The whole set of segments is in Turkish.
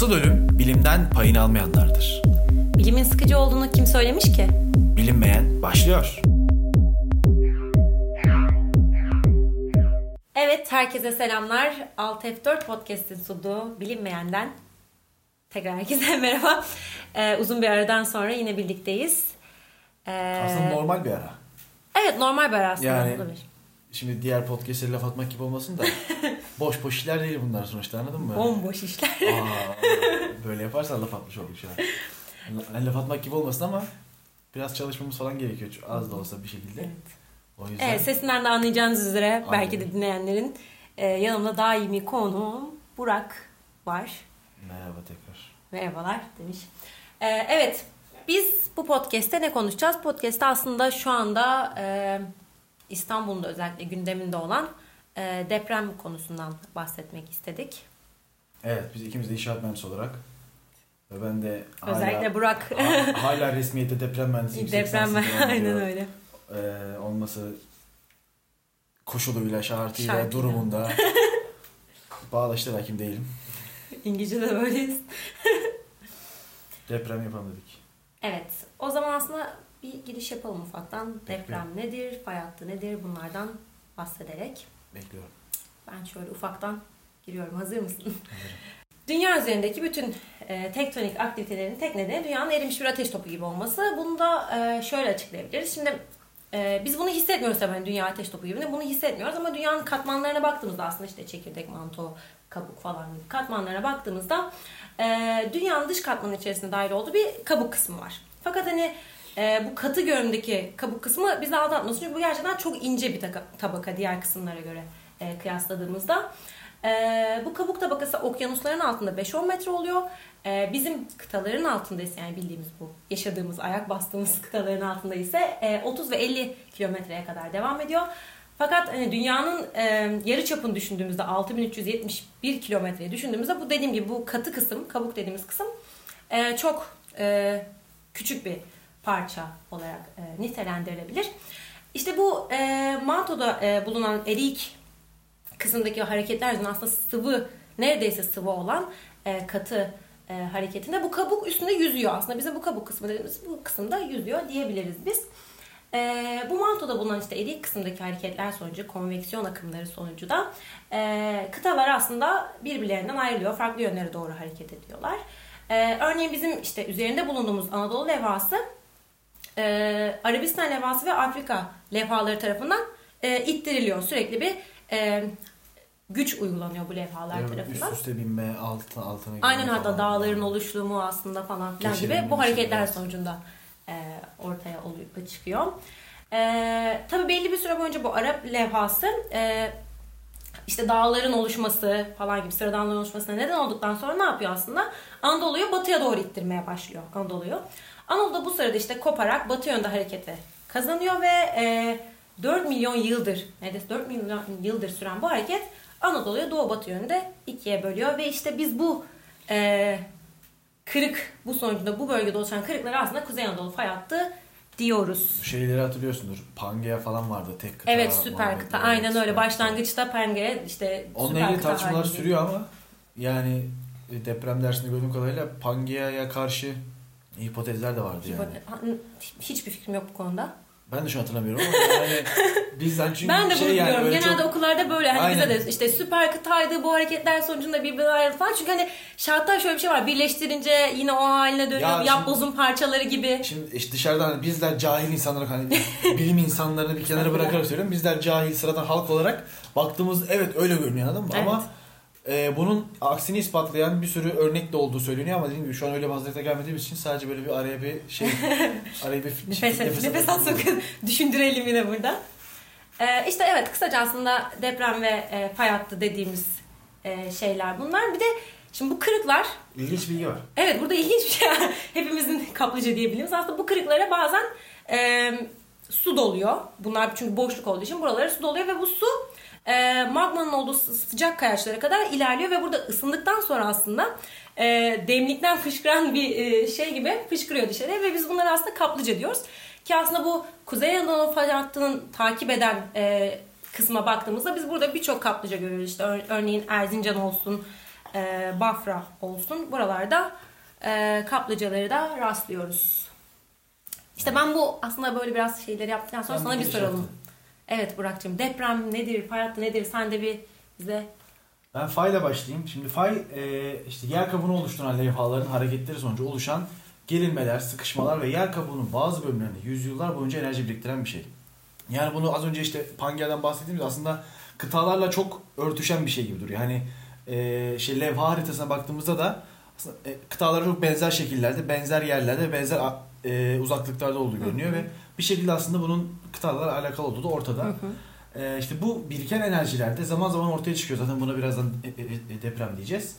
Asıl ölüm bilimden payını almayanlardır. Bilimin sıkıcı olduğunu kim söylemiş ki? Bilinmeyen başlıyor. Evet, herkese selamlar. Alt F4 Podcast'in sunduğu Bilinmeyen'den tekrar herkese merhaba. Ee, uzun bir aradan sonra yine birlikteyiz. Ee, aslında normal bir ara. Evet, normal bir ara aslında. Yani şimdi diğer podcast'e laf atmak gibi olmasın da boş boş işler değil bunlar sonuçta anladın mı? Bomboş işler. Aa, böyle yaparsan laf atmış olduk şu an. Yani laf atmak gibi olmasın ama biraz çalışmamız falan gerekiyor. Az da olsa bir şekilde. Evet. O yüzden... Evet, sesinden de anlayacağınız üzere Aynen. belki de dinleyenlerin e, yanımda daimi konuğum Burak var. Merhaba tekrar. Merhabalar demiş. E, evet, biz bu podcast'te ne konuşacağız? Podcast'te aslında şu anda e, İstanbul'da özellikle gündeminde olan e, deprem konusundan bahsetmek istedik. Evet, biz ikimiz de inşaat mühendisi olarak ve ben de özellikle hala, Burak hala resmiyette deprem mühendisiyim. Deprem aynen öyle. Ee, olması koşuluyla, şartıyla, Şartıyla. durumunda bağlaştır hakim değilim. İngilizce de böyleyiz. deprem yapalım dedik. Evet. O zaman aslında bir giriş yapalım ufaktan. Deprem nedir? Fay hattı nedir? Bunlardan bahsederek. Bekliyorum. Ben şöyle ufaktan giriyorum. Hazır mısın? Hazırım. Dünya üzerindeki bütün e, tektonik aktivitelerin tek nedeni dünyanın erimiş bir ateş topu gibi olması. Bunu da e, şöyle açıklayabiliriz. Şimdi e, biz bunu hissetmiyoruz tabii hani dünya ateş topu gibi. Bunu hissetmiyoruz ama dünyanın katmanlarına baktığımızda aslında işte çekirdek, manto, kabuk falan gibi katmanlarına baktığımızda e, dünyanın dış katmanı içerisinde dahil olduğu bir kabuk kısmı var. Fakat hani e, bu katı görünümdeki kabuk kısmı bizi aldatmasın. Çünkü bu gerçekten çok ince bir tabaka diğer kısımlara göre e, kıyasladığımızda. E, bu kabuk tabakası okyanusların altında 5-10 metre oluyor. E, bizim kıtaların altında ise yani bildiğimiz bu yaşadığımız, ayak bastığımız kıtaların altında ise e, 30 ve 50 kilometreye kadar devam ediyor. Fakat hani dünyanın e, yarı çapını düşündüğümüzde 6371 kilometreyi düşündüğümüzde bu dediğim gibi bu katı kısım, kabuk dediğimiz kısım e, çok e, küçük bir parça olarak e, nitelendirilebilir. İşte bu e, mantoda e, bulunan erik kısımdaki hareketler aslında sıvı, neredeyse sıvı olan e, katı e, hareketinde bu kabuk üstünde yüzüyor aslında. Bize bu kabuk kısmı dediğimiz bu kısımda yüzüyor diyebiliriz biz. E, bu mantoda bulunan işte erik kısımdaki hareketler sonucu, konveksiyon akımları sonucu da e, kıtalar aslında birbirlerinden ayrılıyor. Farklı yönlere doğru hareket ediyorlar. E, örneğin bizim işte üzerinde bulunduğumuz Anadolu levhası e, Arabistan levhası ve Afrika levhaları tarafından e, ittiriliyor. Sürekli bir e, güç uygulanıyor bu levhalar yani tarafından. Üst üste binme, altına altına Aynen hatta dağların oluşluğu aslında falan filan gibi bu hareketler evet. sonucunda e, ortaya oluyor, çıkıyor. E, tabii belli bir süre boyunca bu Arap levhası e, işte dağların oluşması falan gibi sıradanların oluşmasına neden olduktan sonra ne yapıyor aslında? Anadolu'yu batıya doğru ittirmeye başlıyor Anadolu'yu. Anadolu da bu sırada işte koparak batı yönde harekete kazanıyor ve e, 4 milyon yıldır, neredeyse 4 milyon yıldır süren bu hareket Anadolu'yu doğu batı yönde ikiye bölüyor ve işte biz bu e, kırık, bu sonucunda bu bölgede oluşan kırıkları aslında Kuzey Anadolu fay hattı diyoruz. Şeyleri hatırlıyorsundur. Pangea falan vardı tek kıta. Evet süper kıta. Aynen öyle. Başlangıçta Pangea işte Onunla ilgili tartışmalar sürüyor ama yani deprem dersinde gördüğüm kadarıyla Pangea'ya karşı hipotezler de vardı yani. Hiçbir fikrim yok bu konuda. Ben de şu hatırlamıyorum ama yani bizden çünkü Ben de şey bunu yani biliyorum. Genelde çok... okullarda böyle hani Aynen. bize de işte süper kıtaydı bu hareketler sonucunda birbirine ayrıldı falan. Çünkü hani şartlar şöyle bir şey var. Birleştirince yine o haline dönüyor. Ya Yap bozum parçaları gibi. Şimdi işte dışarıdan hani bizler cahil insanlar hani bilim insanlarını bir kenara bırakarak söylüyorum. Bizler cahil sıradan halk olarak baktığımız evet öyle görünüyor anladın mı? Evet. E, bunun aksini ispatlayan bir sürü örnek de olduğu söyleniyor ama dediğim gibi şu an öyle bir hazırlıkta gelmediğimiz için sadece böyle bir araya bir şey araya bir nefes, nefes, nefes al sakın düşündürelim yine burada. Ee, işte evet kısaca aslında deprem ve e, fay hattı dediğimiz e, şeyler bunlar. Bir de şimdi bu kırıklar... İlginç bilgi var. Evet burada ilginç bir şey hepimizin kaplıca diyebildiğimiz. Aslında bu kırıklara bazen e, su doluyor. Bunlar çünkü boşluk olduğu için buralara su doluyor ve bu su e, magmanın olduğu sıcak kayaçlara kadar ilerliyor ve burada ısındıktan sonra aslında e, demlikten fışkıran bir e, şey gibi fışkırıyor dışarıya ve biz bunları aslında kaplıca diyoruz. Ki aslında bu Kuzey Anadolu fay hattının takip eden e, kısma baktığımızda biz burada birçok kaplıca görüyoruz. İşte ör, örneğin Erzincan olsun, e, Bafra olsun. Buralarda e, kaplıcaları da rastlıyoruz. İşte ben bu aslında böyle biraz şeyleri yaptıktan sonra Ben sana bir soralım. Evet Burak'cığım deprem nedir, fay hattı nedir? Sen de bir bize Ben fayla başlayayım. Şimdi fay e, işte yer kabuğunu oluşturan levhaların hareketleri sonucu oluşan gerilmeler, sıkışmalar ve yer kabuğunun bazı bölümlerinde yüzyıllar boyunca enerji biriktiren bir şey. Yani bunu az önce işte Pangea'dan bahsettiğimiz aslında kıtalarla çok örtüşen bir şey gibi duruyor. Yani e, şey levha haritasına baktığımızda da aslında e, kıtalara çok benzer şekillerde, benzer yerlerde, benzer e, uzaklıklarda olduğu görünüyor ve bir şekilde aslında bunun kıtalarla alakalı olduğu da ortada. Hı hı. Ee, işte bu biriken enerjilerde zaman zaman ortaya çıkıyor. Zaten buna birazdan e, e, e, deprem diyeceğiz.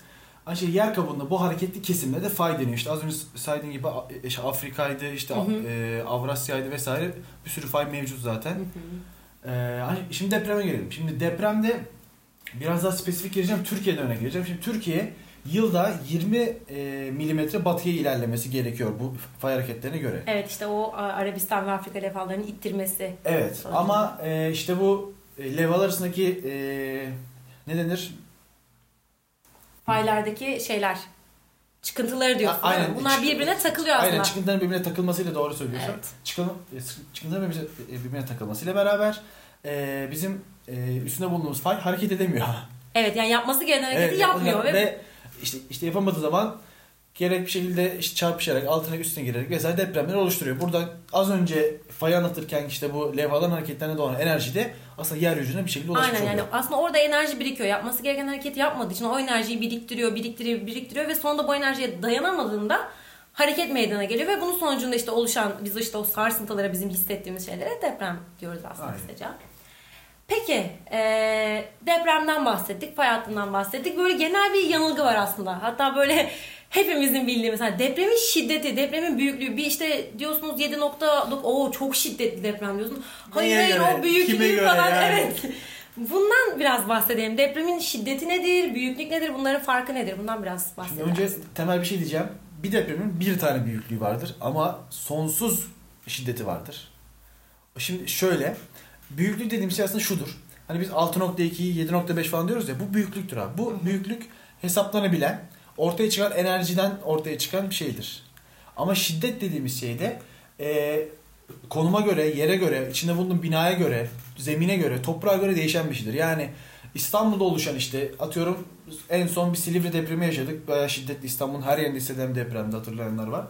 Şey yer kabuğunda bu hareketli kesimde de fay deniyor. İşte az önce saydığım gibi işte Afrika'ydı, işte Hı hı. e, Avrasya'ydı vesaire bir sürü fay mevcut zaten. Hı hı. Ee, şimdi depreme gelelim. Şimdi depremde biraz daha spesifik gireceğim. Türkiye'den örnek vereceğim. Şimdi Türkiye yılda 20 e, milimetre batıya ilerlemesi gerekiyor bu fay hareketlerine göre. Evet işte o Arabistan ve Afrika levhalarının ittirmesi. Evet Sonucunda. ama e, işte bu e, levhalar arasındaki e, ne denir? Faylardaki şeyler. Çıkıntıları diyorsun. A- aynen. Bunlar Çık- birbirine takılıyor aslında. Aynen çıkıntıların birbirine takılmasıyla doğru söylüyorsun. Evet. Çıkın, çıkıntıların birbirine, birbirine takılmasıyla beraber e, bizim e, üstünde bulunduğumuz fay hareket edemiyor. Evet yani yapması gereken hareketi Evet, yapmıyor. ve, Ve, işte işte yapamadığı zaman gerek bir şekilde işte çarpışarak altına üstüne girerek vesaire depremleri oluşturuyor. Burada az önce fayı anlatırken işte bu levhaların hareketlerine doğan enerji de aslında yeryüzüne bir şekilde ulaşmış Aynen yani oluyor. aslında orada enerji birikiyor. Yapması gereken hareketi yapmadığı için o enerjiyi biriktiriyor, biriktiriyor, biriktiriyor ve sonunda bu enerjiye dayanamadığında hareket meydana geliyor ve bunun sonucunda işte oluşan biz işte o sarsıntılara bizim hissettiğimiz şeylere deprem diyoruz aslında Aynen. kısaca. Peki eee, depremden bahsettik, fay hattından bahsettik. Böyle genel bir yanılgı var aslında. Hatta böyle hepimizin bildiği mesela depremin şiddeti, depremin büyüklüğü. Bir işte diyorsunuz 7.9 o çok şiddetli deprem diyorsun. Hayır Neye hayır göre? o büyüklüğü Kime göre falan yani? evet. Bundan biraz bahsedelim. Depremin şiddeti nedir, büyüklük nedir, bunların farkı nedir? Bundan biraz Şimdi bahsedelim. önce temel bir şey diyeceğim. Bir depremin bir tane büyüklüğü vardır ama sonsuz şiddeti vardır. Şimdi şöyle, büyüklük dediğim şey aslında şudur. Hani biz 6.2, 7.5 falan diyoruz ya bu büyüklüktür abi. Bu büyüklük hesaplanabilen, ortaya çıkan enerjiden ortaya çıkan bir şeydir. Ama şiddet dediğimiz şey de e, konuma göre, yere göre, içinde bulunduğun binaya göre, zemine göre, toprağa göre değişen bir şeydir. Yani İstanbul'da oluşan işte atıyorum en son bir Silivri depremi yaşadık. Bayağı şiddetli İstanbul'un her yerinde hisseden depremde hatırlayanlar var.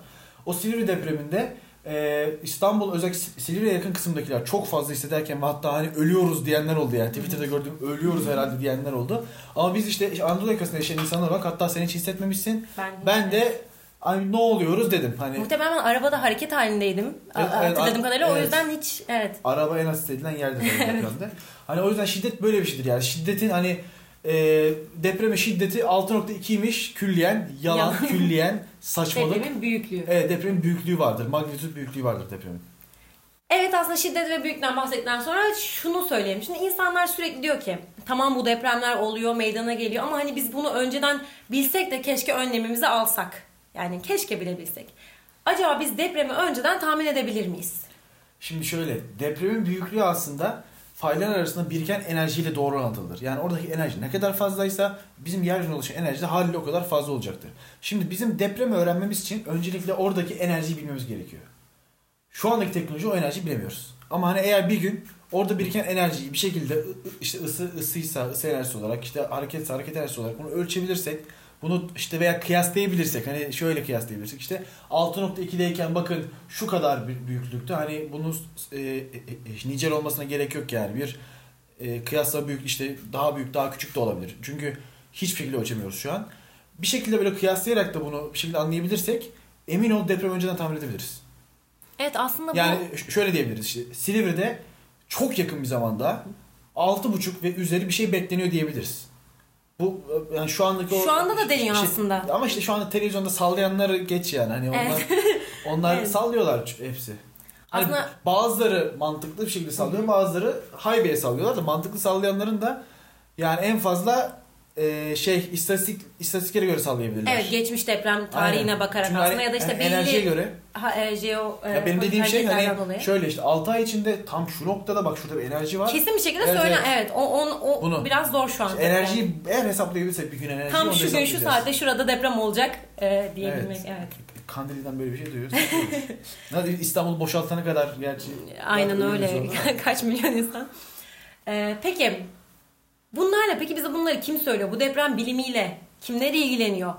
O Silivri depreminde e, İstanbul özellikle Silivri'ye yakın kısımdakiler çok fazla hissederken ve hatta hani ölüyoruz diyenler oldu yani. Twitter'da gördüğüm ölüyoruz herhalde diyenler oldu. Ama biz işte Anadolu yakasında yaşayan insanlar bak hatta sen hiç hissetmemişsin. Ben, Ben de hani ne oluyoruz dedim. Hani Muhtemelen arabada hareket halindeydim. Evet, evet, Hatırladığım kadarıyla o evet. yüzden hiç evet. araba en az hissedilen yerdir depremde. Hani o yüzden şiddet böyle bir şeydir yani. Şiddetin hani e, depremin şiddeti 6.2'ymiş külliyen, yalan, Yalan. külliyen, saçmalık. Depremin büyüklüğü. Evet depremin büyüklüğü vardır. Magnitüt büyüklüğü vardır depremin. Evet aslında şiddet ve büyüklükten bahsettikten sonra şunu söyleyeyim. Şimdi insanlar sürekli diyor ki tamam bu depremler oluyor, meydana geliyor ama hani biz bunu önceden bilsek de keşke önlemimizi alsak. Yani keşke bile bilsek. Acaba biz depremi önceden tahmin edebilir miyiz? Şimdi şöyle depremin büyüklüğü aslında faylar arasında biriken enerjiyle doğru orantılıdır. Yani oradaki enerji ne kadar fazlaysa bizim yeryüzüne oluşan enerji de haliyle o kadar fazla olacaktır. Şimdi bizim depremi öğrenmemiz için öncelikle oradaki enerjiyi bilmemiz gerekiyor. Şu andaki teknoloji o enerjiyi bilemiyoruz. Ama hani eğer bir gün orada biriken enerjiyi bir şekilde işte ısı ısıysa ısı enerjisi olarak işte hareketse hareket enerjisi olarak bunu ölçebilirsek bunu işte veya kıyaslayabilirsek hani şöyle kıyaslayabilirsek işte 6.2'deyken bakın şu kadar bir büyüklükte hani bunun e, e, e, nicel olmasına gerek yok yani bir e, kıyasla büyük işte daha büyük daha küçük de olabilir. Çünkü hiçbir şekilde ölçemiyoruz şu an. Bir şekilde böyle kıyaslayarak da bunu bir şekilde anlayabilirsek emin ol deprem önceden tahmin edebiliriz. Evet aslında Yani bu ş- şöyle diyebiliriz işte Silivri'de çok yakın bir zamanda 6.5 ve üzeri bir şey bekleniyor diyebiliriz. Bu yani şu andaki o Şu anda da deniyor şey- aslında. Ama işte şu anda televizyonda sallayanları geç yani hani onlar onlar Evet. sallıyorlar hepsi. Hani Aslında- bazıları mantıklı bir şekilde sallıyor, bazıları haybeye sallıyorlar da mantıklı sallayanların da yani en fazla e, şey istatistik istatistiklere göre sallayabilirler. Evet geçmiş deprem tarihine Aynen. bakarak Çünkü aslında hani ya da işte enerjiye belli göre ha, e, jeo e, ya benim dediğim şey hani dolayı. şöyle işte 6 ay içinde tam şu noktada bak şurada bir enerji var. Kesin bir şekilde Evet, söyle. evet. Evet. O, on, o Bunu. biraz zor şu an. İşte enerjiyi eğer hesaplayabilirsek bir gün enerji Tam şu gün şu saatte şurada deprem olacak e, diyebilmek. Evet. Kandili'den böyle bir şey duyuyoruz. İstanbul boşaltana kadar gerçi. Aynen öyle. Kaç milyon insan. E, peki bunlarla peki bize bunları kim söylüyor? Bu deprem bilimiyle kimler ilgileniyor?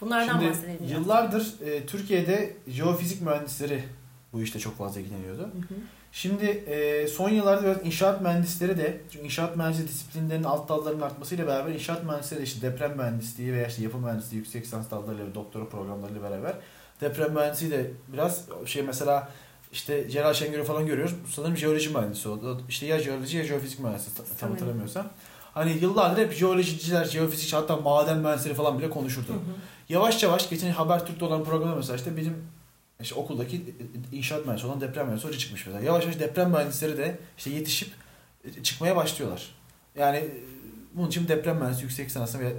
Bunlardan Şimdi bahsedelim. yıllardır e, Türkiye'de jeofizik mühendisleri bu işte çok fazla ilgileniyordu. Hı hı. Şimdi e, son yıllarda biraz inşaat mühendisleri de çünkü inşaat mühendisliği disiplinlerinin alt dallarının artmasıyla beraber inşaat mühendisleri de işte deprem mühendisliği veya işte yapı mühendisliği yüksek lisans dallarıyla ve doktora programlarıyla beraber deprem mühendisliği de biraz şey mesela işte Celal Şengör'ü falan görüyoruz. Sanırım jeoloji mühendisi oldu. İşte ya jeoloji ya jeofizik mühendisi tam hatırlamıyorsam. Hani yıllardır hep jeolojiciler, jeofizikçi hatta maden mühendisleri falan bile konuşurdu. Hı hı. Yavaş yavaş geçen Habertürk'te olan programda mesela işte bizim işte okuldaki inşaat mühendisi olan deprem mühendisi hoca çıkmış mesela. Yavaş yavaş deprem mühendisleri de işte yetişip e, çıkmaya başlıyorlar. Yani e, bunun için deprem mühendisi yüksek lisansına ve,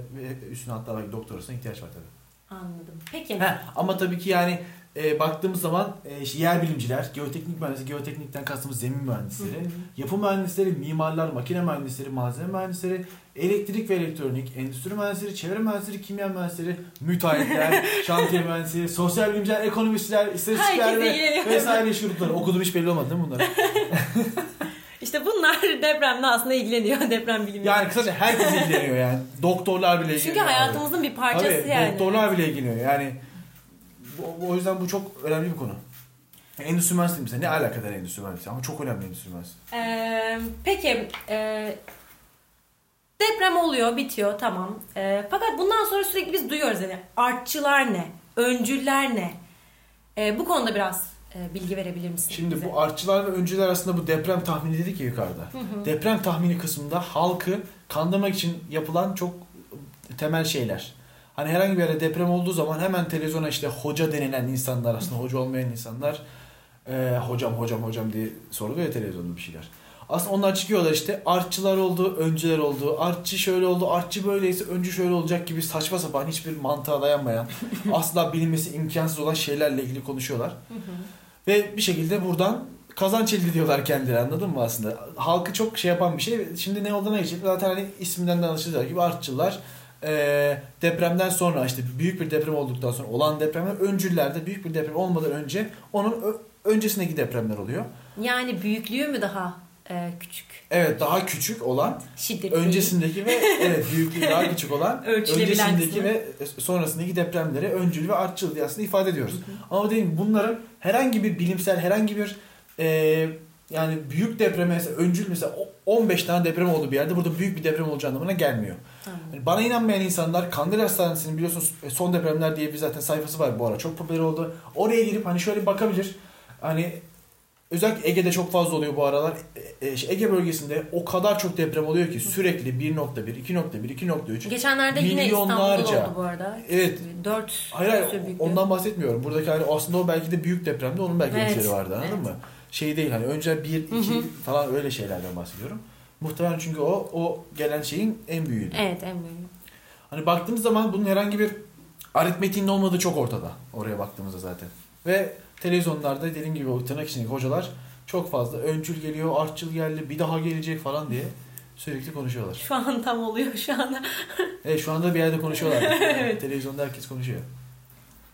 üstüne hatta belki doktorasına ihtiyaç var tabii. Anladım. Peki. Heh, ama tabii ki yani e, baktığımız zaman e, işte yer bilimciler, geoteknik mühendisi, geoteknikten kastımız zemin mühendisleri, Hı hı. yapı mühendisleri, mimarlar, makine mühendisleri, malzeme mühendisleri, elektrik ve elektronik, endüstri mühendisleri, çevre mühendisleri, kimya mühendisleri, müteahhitler, şantiye mühendisleri, sosyal bilimciler, ekonomistler, istatistikçiler Herkes ve vesaire iş grupları. Okudum hiç belli olmadı değil mi bunlar? İşte bunlar depremle aslında ilgileniyor. Deprem bilimi. Yani kısaca herkes ilgileniyor yani. Doktorlar bile ilgileniyor. Çünkü hayatımızın bir parçası Tabii, yani. doktorlar bile ilgileniyor. Yani bu- o yüzden bu çok önemli bir konu. Endüstri mühendisliği mesela ne alakadar endüstri mühendisliği ama çok önemli endüstri mühendisliği. Ee, peki e, deprem oluyor, bitiyor tamam. Ee, fakat bundan sonra sürekli biz duyuyoruz yani artçılar ne, öncüller ne? Ee, bu konuda biraz e, bilgi verebilir misin? Şimdi bize? bu artçılar ve öncüler arasında bu deprem tahmini dedik ya yukarıda. Hı hı. Deprem tahmini kısmında halkı kandırmak için yapılan çok temel şeyler. Hani herhangi bir yerde deprem olduğu zaman hemen televizyona işte hoca denilen insanlar aslında hoca olmayan insanlar e, hocam hocam hocam diye soruluyor ya televizyonda bir şeyler. Aslında onlar çıkıyorlar işte artçılar oldu, öncüler oldu, artçı şöyle oldu, artçı böyleyse öncü şöyle olacak gibi saçma sapan hiçbir mantığa dayanmayan asla bilinmesi imkansız olan şeylerle ilgili konuşuyorlar. Ve bir şekilde buradan kazanç elde ediyorlar kendileri anladın mı aslında? Halkı çok şey yapan bir şey. Şimdi ne olduğuna geçecek. Zaten hani isminden de anlaşılacağı gibi artçılar e, depremden sonra işte büyük bir deprem olduktan sonra olan depremler öncüllerde büyük bir deprem olmadan önce onun öncesindeki depremler oluyor. Yani büyüklüğü mü daha e, küçük? Evet daha küçük olan Şiddet öncesindeki ve evet büyüklüğü daha küçük olan öncesindeki kısmı. ve sonrasındaki depremleri öncül ve artçıl diye aslında ifade ediyoruz. Ama dediğim gibi bunların herhangi bir bilimsel herhangi bir e, yani büyük depreme mesela öncül mesela o- 15 tane deprem oldu bir yerde burada büyük bir deprem olacağı anlamına gelmiyor. Yani bana inanmayan insanlar Kandil Hastanesi'nin biliyorsunuz e, son depremler diye bir zaten sayfası var bu ara çok popüler oldu. Oraya girip hani şöyle bakabilir. Hani özellikle Ege'de çok fazla oluyor bu aralar. E, e, Ege bölgesinde o kadar çok deprem oluyor ki sürekli 1.1, 2.1, 2.3. Geçenlerde yine İstanbul'da oldu bu arada. Evet. 4 Hayır hayır ondan bahsetmiyorum. Buradaki hani aslında o belki de büyük depremde onun belki Evet, vardı anladın evet. mı? Şey değil hani önce 1, 2 Hı hı. falan öyle şeylerden bahsediyorum. Muhtemelen çünkü o o gelen şeyin en büyüğüydü. Evet en büyüğü. Hani baktığımız zaman bunun herhangi bir aritmetiğinin olmadığı çok ortada. Oraya baktığımızda zaten. Ve televizyonlarda dediğim gibi o tırnak içindeki hocalar çok fazla öncül geliyor, artçıl geldi, bir daha gelecek falan diye sürekli konuşuyorlar. Şu an tam oluyor şu anda. Evet şu anda bir yerde konuşuyorlar. Televizyonda herkes konuşuyor.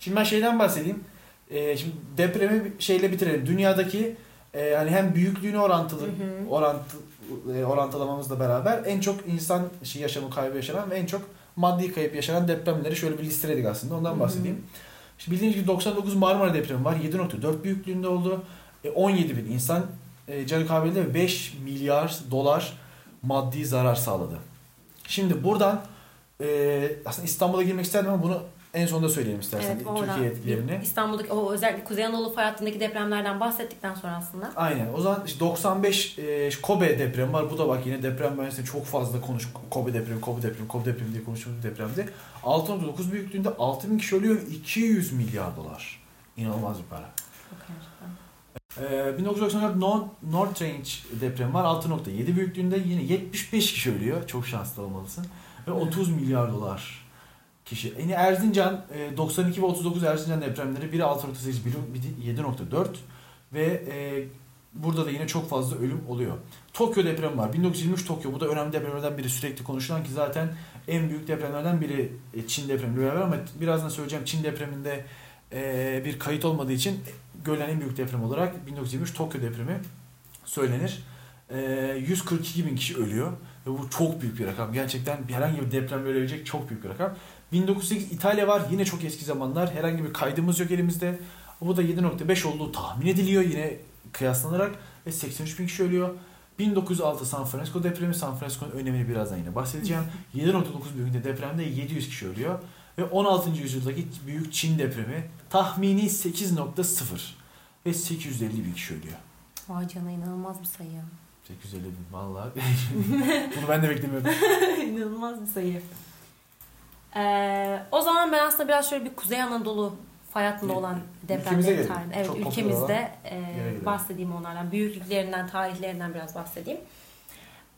Şimdi ben şeyden bahsedeyim. Ee, şimdi depremi bir şeyle bitirelim. Dünyadaki e, hani hem büyüklüğünü orantılı Hı hı. orantı e, orantılamamızla beraber en çok insan şey yaşamı kaybı yaşanan ve en çok maddi kayıp yaşanan depremleri şöyle bir listeledik aslında. Ondan Hı hı. bahsedeyim. Şimdi bildiğiniz gibi 99 Marmara depremi var. 7.4 büyüklüğünde oldu. E, 17 bin insan e, canı kaybedildi ve 5 milyar dolar maddi zarar sağladı. Şimdi buradan e, aslında İstanbul'a girmek isterdim ama bunu en sonunda söyleyelim istersen. Evet Türkiye etkilerini. İstanbul'daki o özellikle Kuzey Anadolu fay hattındaki depremlerden bahsettikten sonra aslında. Aynen. O zaman işte 95 e, Kobe depremi var. Bu da bak yine deprem mühendisliği çok fazla konuş. Kobe depremi, Kobe depremi, Kobe depremi diye konuştuğumuz bir depremdi. 6.9 büyüklüğünde 6000 kişi ölüyor. 200 milyar dolar. İnanılmaz bir para. Ee, 1994 North, Northrange depremi var. 6.7 büyüklüğünde yine 75 kişi ölüyor. Çok şanslı olmalısın. ve 30 milyar dolar kişi. Erzincan e, 92 ve 39 Erzincan depremleri biri 6.8 biri 7.4 ve e, burada da yine çok fazla ölüm oluyor. Tokyo depremi var. 1923 Tokyo bu da önemli depremlerden biri sürekli konuşulan ki zaten en büyük depremlerden biri e, Çin depremi beraber ama birazdan söyleyeceğim Çin depreminde e, bir kayıt olmadığı için görülen en büyük deprem olarak 1923 Tokyo depremi söylenir. E, 142 bin kişi ölüyor ve bu çok büyük bir rakam. Gerçekten herhangi bir deprem ölebilecek çok büyük bir rakam. 1908 İtalya var. Yine çok eski zamanlar. Herhangi bir kaydımız yok elimizde. Bu da 7.5 olduğu tahmin ediliyor yine kıyaslanarak ve 83 bin kişi ölüyor. 1906 San Francisco depremi. San Francisco'nun önemini birazdan yine bahsedeceğim. 7.9 büyüklüğünde depremde 700 kişi ölüyor. Ve 16. yüzyıldaki büyük Çin depremi tahmini 8.0 ve 850 bin kişi ölüyor. Vay canına inanılmaz bir sayı. 850 bin vallahi. Bunu ben de beklemiyordum. inanılmaz bir sayı. Ee, o zaman ben aslında biraz şöyle bir Kuzey Anadolu fay hattında olan depremlerin tarihini, evet Çok ülkemizde e, bahsedeyim onlardan, büyüklüklerinden, tarihlerinden biraz bahsedeyim.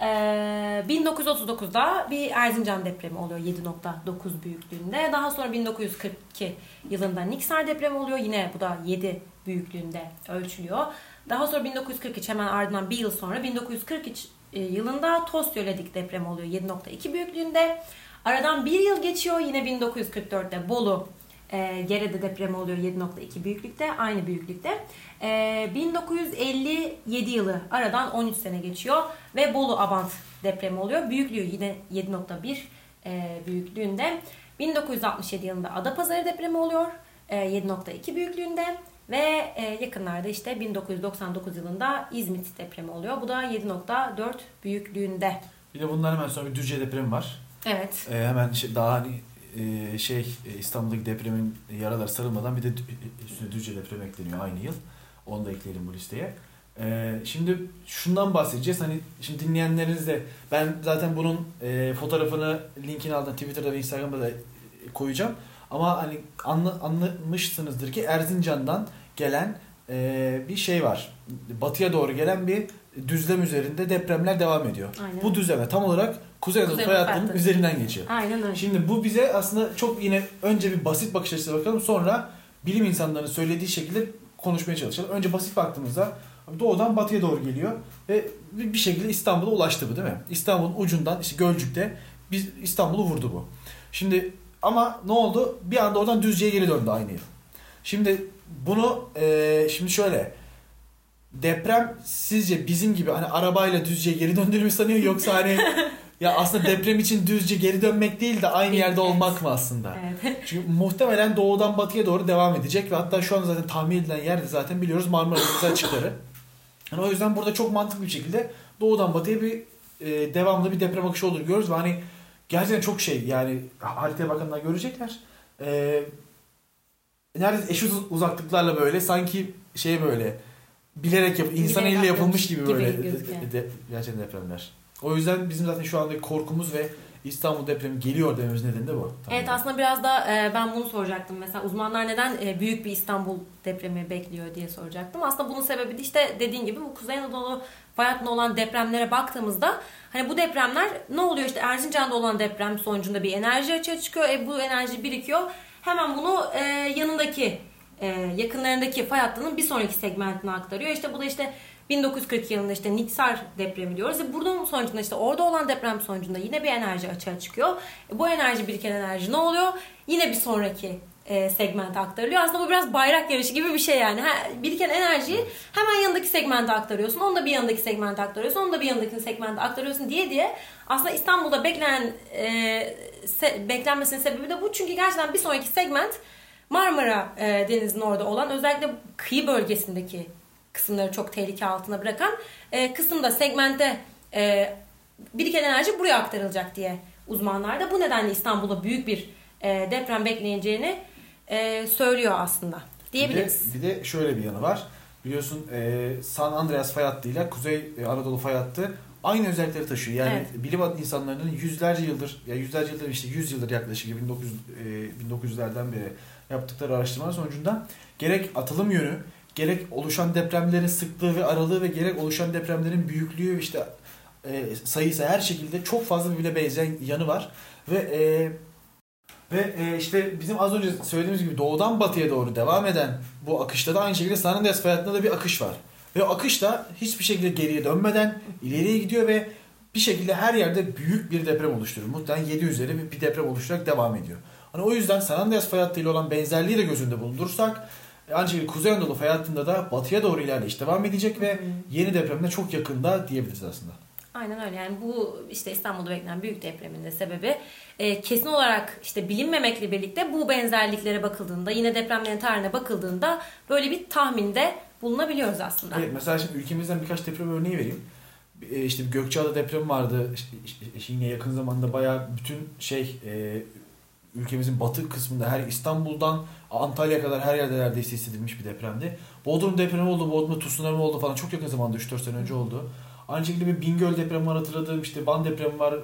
Ee, 1939'da bir Erzincan depremi oluyor 7.9 büyüklüğünde. Daha sonra 1942 yılında Niksar depremi oluyor. Yine bu da 7 büyüklüğünde ölçülüyor. Daha sonra 1943 hemen ardından bir yıl sonra 1943 e, yılında Tosyöledik depremi oluyor 7.2 büyüklüğünde. Aradan bir yıl geçiyor yine 1944'te Bolu e, Gerede depremi oluyor 7.2 büyüklükte aynı büyüklükte. E, 1957 yılı aradan 13 sene geçiyor ve Bolu Abant depremi oluyor. Büyüklüğü yine 7.1 e, büyüklüğünde. 1967 yılında Adapazarı depremi oluyor e, 7.2 büyüklüğünde. Ve e, yakınlarda işte 1999 yılında İzmit depremi oluyor. Bu da 7.4 büyüklüğünde. Bir de bundan hemen sonra bir Düzce depremi var. Evet. Ee, hemen şey, daha hani e, şey e, İstanbul'daki depremin yaralar sarılmadan bir de üstüne Düzce depremi ekleniyor aynı yıl. Onu da ekleyelim bu listeye. Ee, şimdi şundan bahsedeceğiz. Hani şimdi dinleyenleriniz de ben zaten bunun e, fotoğrafını linkini aldım Twitter'da ve Instagram'da da koyacağım. Ama hani anla, anlamışsınızdır ki Erzincan'dan gelen e, bir şey var. Batıya doğru gelen bir düzlem üzerinde depremler devam ediyor. Aynen. Bu düzleme tam olarak Kuzey Anadolu Kuzey hattı. üzerinden geçiyor. Aynen öyle. Şimdi bu bize aslında çok yine önce bir basit bakış açısıyla bakalım sonra bilim insanlarının söylediği şekilde konuşmaya çalışalım. Önce basit baktığımızda doğudan batıya doğru geliyor ve bir şekilde İstanbul'a ulaştı bu değil mi? İstanbul'un ucundan işte Gölcük'te biz İstanbul'u vurdu bu. Şimdi ama ne oldu? Bir anda oradan Düzce'ye geri döndü aynı yıl. Şimdi bunu eee, şimdi şöyle deprem sizce bizim gibi hani arabayla Düzce'ye geri döndüğünü mü sanıyor yoksa hani ya aslında deprem için Düzce geri dönmek değil de aynı yerde olmak mı aslında? Evet. Çünkü muhtemelen doğudan batıya doğru devam edecek ve hatta şu an zaten tahmin edilen yerde zaten biliyoruz Marmara Denizi açıkları. Yani o yüzden burada çok mantıklı bir şekilde doğudan batıya bir e, devamlı bir deprem akışı olur görüyoruz ve hani gerçekten çok şey yani haritaya bakanlar görecekler. E, neredeyse eşit uzaklıklarla böyle sanki şey böyle bilerek yap insan eliyle yapılmış gibi yapılmış böyle gibi gözüküyor. de, gerçekten depremler. O yüzden bizim zaten şu andaki korkumuz ve İstanbul depremi geliyor dememiz nedeni de bu. Evet aslında biraz da e, ben bunu soracaktım. Mesela uzmanlar neden e, büyük bir İstanbul depremi bekliyor diye soracaktım. Aslında bunun sebebi de işte dediğin gibi bu Kuzey Anadolu fay olan depremlere baktığımızda hani bu depremler ne oluyor işte Erzincan'da olan deprem sonucunda bir enerji açığa çıkıyor. E, bu enerji birikiyor. Hemen bunu e, yanındaki e, yakınlarındaki fay hattının bir sonraki segmentine aktarıyor. İşte bu da işte 1940 yılında işte Niksar depremi diyoruz. E bunun sonucunda işte orada olan deprem sonucunda yine bir enerji açığa çıkıyor. E bu enerji biriken enerji ne oluyor? Yine bir sonraki e, segmente aktarılıyor. Aslında bu biraz bayrak yarışı gibi bir şey yani. Ha, biriken enerjiyi hemen yanındaki segmente aktarıyorsun. Onu da bir yanındaki segmente aktarıyorsun. Onu da bir yanındaki segmente aktarıyorsun diye diye. Aslında İstanbul'da beklenen e, se- beklenmesinin sebebi de bu. Çünkü gerçekten bir sonraki segment Marmara e, Denizi'nin orada olan özellikle kıyı bölgesindeki kısımları çok tehlike altına bırakan e, kısımda segmente e, biriken enerji buraya aktarılacak diye uzmanlar da bu nedenle İstanbul'da büyük bir e, deprem bekleyeceğini e, söylüyor aslında diyebiliriz. Bir de, bir de şöyle bir yanı var. Biliyorsun e, San Andreas fay hattıyla Kuzey e, Anadolu fay hattı aynı özellikleri taşıyor. Yani Evet. bilim insanlarının yüzlerce yıldır, ya yüzlerce yıldır işte 100 yıldır yaklaşık 1900 e, 1900'lerden beri yaptıkları araştırmalar sonucunda gerek atılım yönü, gerek oluşan depremlerin sıklığı ve aralığı ve gerek oluşan depremlerin büyüklüğü işte e, sayısı her şekilde çok fazla birbirine benzeyen yanı var. Ve e, ve e, işte bizim az önce söylediğimiz gibi doğudan batıya doğru devam eden bu akışta da aynı şekilde San Andreas fay da bir akış var. Ve o akış da hiçbir şekilde geriye dönmeden ileriye gidiyor ve bir şekilde her yerde büyük bir deprem oluşturuyor. Muhtemelen 7 üzeri bir deprem oluşturarak devam ediyor. Hani o yüzden San Andreas fay ile olan benzerliği de göz önünde aynı şekilde Kuzey Anadolu fay hattında da batıya doğru ilerleyiş devam edecek ve yeni depremde çok yakında diyebiliriz aslında. Aynen öyle. Yani bu işte İstanbul'da beklenen büyük depremin de sebebi e, kesin olarak işte bilinmemekle birlikte bu benzerliklere bakıldığında yine depremlerin tarihine bakıldığında böyle bir tahminde bulunabiliyoruz aslında. Evet mesela şimdi ülkemizden birkaç deprem örneği vereyim. E, işte Gökçeada depremi vardı. İşte, işte yine yakın zamanda bayağı bütün şey e, ülkemizin batı kısmında her İstanbul'dan Antalya kadar her yerde neredeyse hissedilmiş bir depremdi. Bodrum depremi oldu, Bodrum'da tsunami oldu falan çok yakın zamanda 3-4 sene önce oldu. Aynı şekilde bir Bingöl depremi var hatırladığım işte Van depremi var.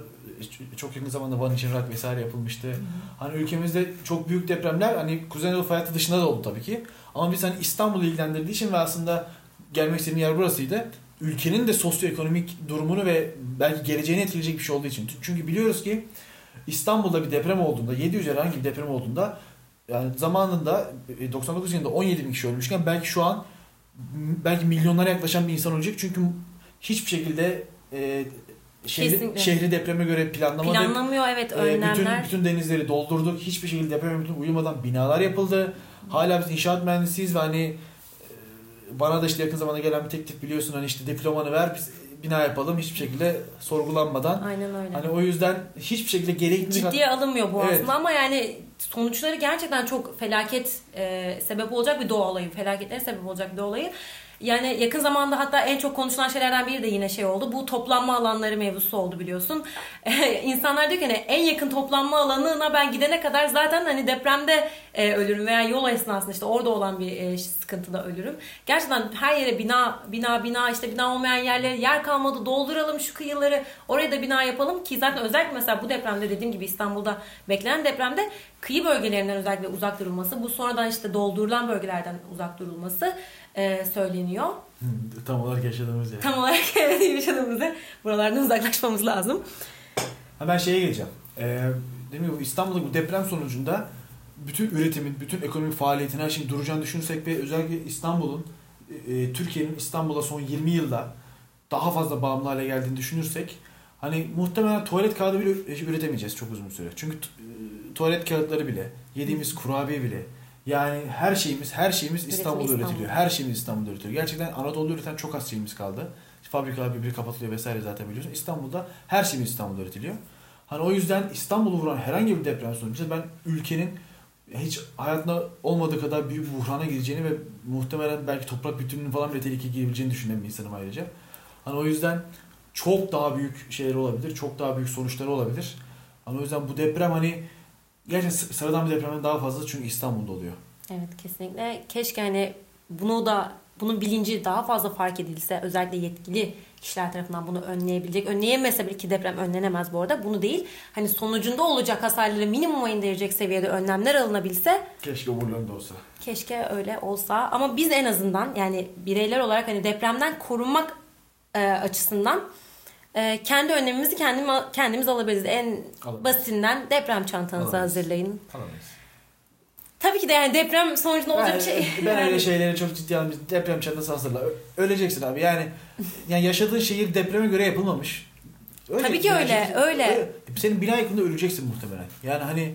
Çok yakın zamanda Van için rak vesaire yapılmıştı. Hı hı. Hani ülkemizde çok büyük depremler hani Kuzey Anadolu fay dışında da oldu tabii ki. Ama biz hani İstanbul'u ilgilendirdiği için ve aslında gelmek istediğim yer burasıydı. Ülkenin de sosyoekonomik durumunu ve belki geleceğini etkileyecek bir şey olduğu için. Çünkü biliyoruz ki İstanbul'da bir deprem olduğunda, 700 herhangi bir deprem olduğunda yani zamanında 99 e, yılında 17 bin kişi ölmüşken belki şu an belki milyonlara yaklaşan bir insan olacak. Çünkü hiçbir şekilde e, şehri, şehri depreme göre planlamadık. Planlamıyor evet önlemler. E, bütün, bütün denizleri doldurduk. Hiçbir şekilde depreme uyumadan binalar yapıldı. Hala biz inşaat mühendisiyiz ve hani e, bana da işte yakın zamanda gelen bir teklif biliyorsun hani işte diplomanı ver biz bina yapalım hiçbir şekilde sorgulanmadan. Aynen öyle. Hani o yüzden hiçbir şekilde gerekli ciddiye alınmıyor bu evet. aslında ama yani sonuçları gerçekten çok felaket e, sebep olacak bir doğa olayı, felaketlere sebep olacak bir doğa olayı. Yani yakın zamanda hatta en çok konuşulan şeylerden biri de yine şey oldu. Bu toplanma alanları mevzusu oldu biliyorsun. İnsanlar diyor ki hani en yakın toplanma alanına ben gidene kadar zaten hani depremde e, ölürüm veya yol esnasında işte orada olan bir e, sıkıntıda ölürüm. Gerçekten her yere bina bina bina işte bina olmayan yerlere yer kalmadı dolduralım şu kıyıları oraya da bina yapalım ki zaten özellikle mesela bu depremde dediğim gibi İstanbul'da beklenen depremde kıyı bölgelerinden özellikle uzak durulması bu sonradan işte doldurulan bölgelerden uzak durulması e, söyleniyor. Tam olarak yaşadığımız yer. Tam olarak yaşadığımız yer. Buralardan uzaklaşmamız lazım. Ha ben şeye geleceğim. Ee, gibi İstanbul'da bu deprem sonucunda bütün üretimin, bütün ekonomik faaliyetin her şeyin duracağını düşünürsek ve özellikle İstanbul'un, e, Türkiye'nin İstanbul'a son 20 yılda daha fazla bağımlı hale geldiğini düşünürsek hani muhtemelen tuvalet kağıdı bile üretemeyeceğiz çok uzun süre. Çünkü e, tuvalet kağıtları bile, yediğimiz kurabiye bile, yani her şeyimiz her şeyimiz İstanbul'da İstanbul. üretiliyor. Her şeyimiz İstanbul'da üretiliyor. Gerçekten Anadolu'da üreten çok az şeyimiz kaldı. Fabrikalar birbiri kapatılıyor vesaire zaten biliyorsun. İstanbul'da her şeyimiz İstanbul'da üretiliyor. Hani o yüzden İstanbul'u vuran herhangi bir deprem sonucu ben ülkenin hiç hayatında olmadığı kadar büyük bir buhrana gireceğini ve muhtemelen belki toprak bütünlüğünün falan bile tehlikeye girebileceğini düşünen bir insanım ayrıca. Hani o yüzden çok daha büyük şeyler olabilir. Çok daha büyük sonuçları olabilir. Hani o yüzden bu deprem hani Gerçekten sıradan bir depremden daha fazla çünkü İstanbul'da oluyor. Evet kesinlikle. Keşke hani bunu da bunun bilinci daha fazla fark edilse özellikle yetkili kişiler tarafından bunu önleyebilecek. Önleyemese bile ki deprem önlenemez bu arada. Bunu değil. Hani sonucunda olacak hasarları minimuma indirecek seviyede önlemler alınabilse. Keşke umurlarında olsa. Keşke öyle olsa. Ama biz en azından yani bireyler olarak hani depremden korunmak e, açısından e, kendi önlemimizi kendim, kendimiz alabiliriz. En Alamayız. basitinden deprem çantanızı Alamayız. hazırlayın. Alamayız. Tabii ki de yani deprem sonucunda olacak şey. Ben öyle şeyleri çok ciddi aldım. Deprem çantası hazırla. Öleceksin abi. Yani yani yaşadığın şehir depreme göre yapılmamış. Öyle, Tabii ki öyle, öyle. öyle. Senin bina yakında öleceksin muhtemelen. Yani hani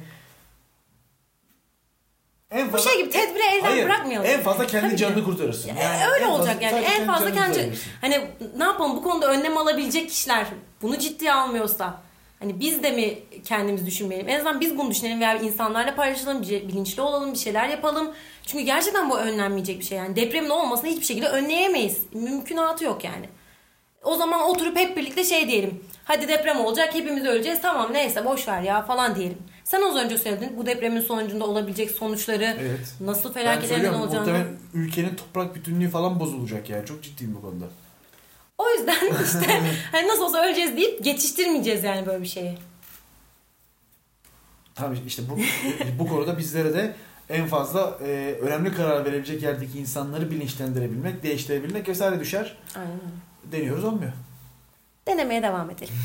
en fazla, Bu şey gibi tedbiri elden hayır, bırakmayalım. En fazla kendi Tabii canını kurtarırsın. Yani öyle olacak yani. En fazla kendi hani ne yapalım bu konuda önlem alabilecek kişiler bunu ciddiye almıyorsa hani biz de mi kendimiz düşünmeyelim? En azından biz bunu düşünelim veya insanlarla paylaşalım, bilinçli olalım, bir şeyler yapalım. Çünkü gerçekten bu önlenmeyecek bir şey. Yani depremin olmasını hiçbir şekilde önleyemeyiz. Mümkünatı yok yani. O zaman oturup hep birlikte şey diyelim. Hadi deprem olacak, hepimiz öleceğiz. Tamam neyse boş ver ya falan diyelim. Sen az önce söyledin bu depremin sonucunda olabilecek sonuçları evet. nasıl felaketlerin olacağını. Muhtemelen ülkenin toprak bütünlüğü falan bozulacak yani. Çok ciddiyim bu konuda. O yüzden işte hani nasıl olsa öleceğiz deyip geçiştirmeyeceğiz yani böyle bir şeyi. Tabii işte bu bu konuda bizlere de en fazla e, önemli karar verebilecek yerdeki insanları bilinçlendirebilmek, değiştirebilmek vesaire düşer. Aynen. Deniyoruz olmuyor. denemeye devam edelim.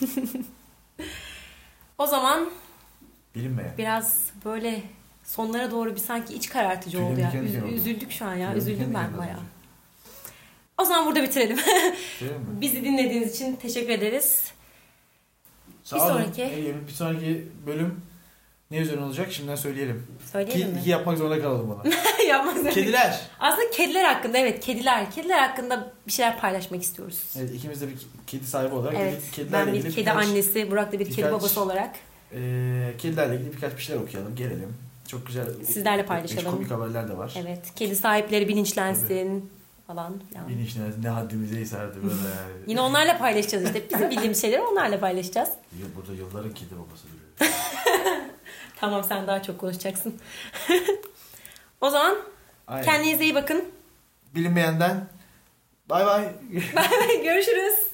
o zaman Bilinmeyen. biraz böyle sonlara doğru bir sanki iç karartıcı Tüylerim oldu ya. Üz- oldu. üzüldük şu an ya. Tüylerim Üzüldüm ben bayağı. O zaman burada bitirelim. Mi? Bizi dinlediğiniz için teşekkür ederiz. Sağ Bir olun. sonraki- Ege, Bir sonraki bölüm ne üzerine olacak şimdiden söyleyelim. Ki, Söyleyelim mi? ki yapmak zorunda kalalım bana. Yapmak zorunda. Kediler. Aslında kediler hakkında evet kediler. Kediler hakkında bir şeyler paylaşmak istiyoruz. Evet ikimiz de bir kedi sahibi olarak Evet. kedi- kedilerle Ben bir kedi birkaç- annesi, Burak da bir kedi birkaç- babası olarak Eee kedilerle ilgili birkaç bir şeyler okuyalım, gelelim. Çok güzel. Sizlerle paylaşalım. Komik haberler de var. evet kedi sahipleri bilinçlensin falan. filan. İşine ne haddimize sardı böyle yani. Yine onlarla paylaşacağız işte. Bizim bildiğimiz şeyleri onlarla paylaşacağız. Burada yılların kedi babası duruyor. Tamam sen daha çok konuşacaksın. o zaman Aynen. kendinize iyi bakın. Bilinmeyenden bay bay. Görüşürüz.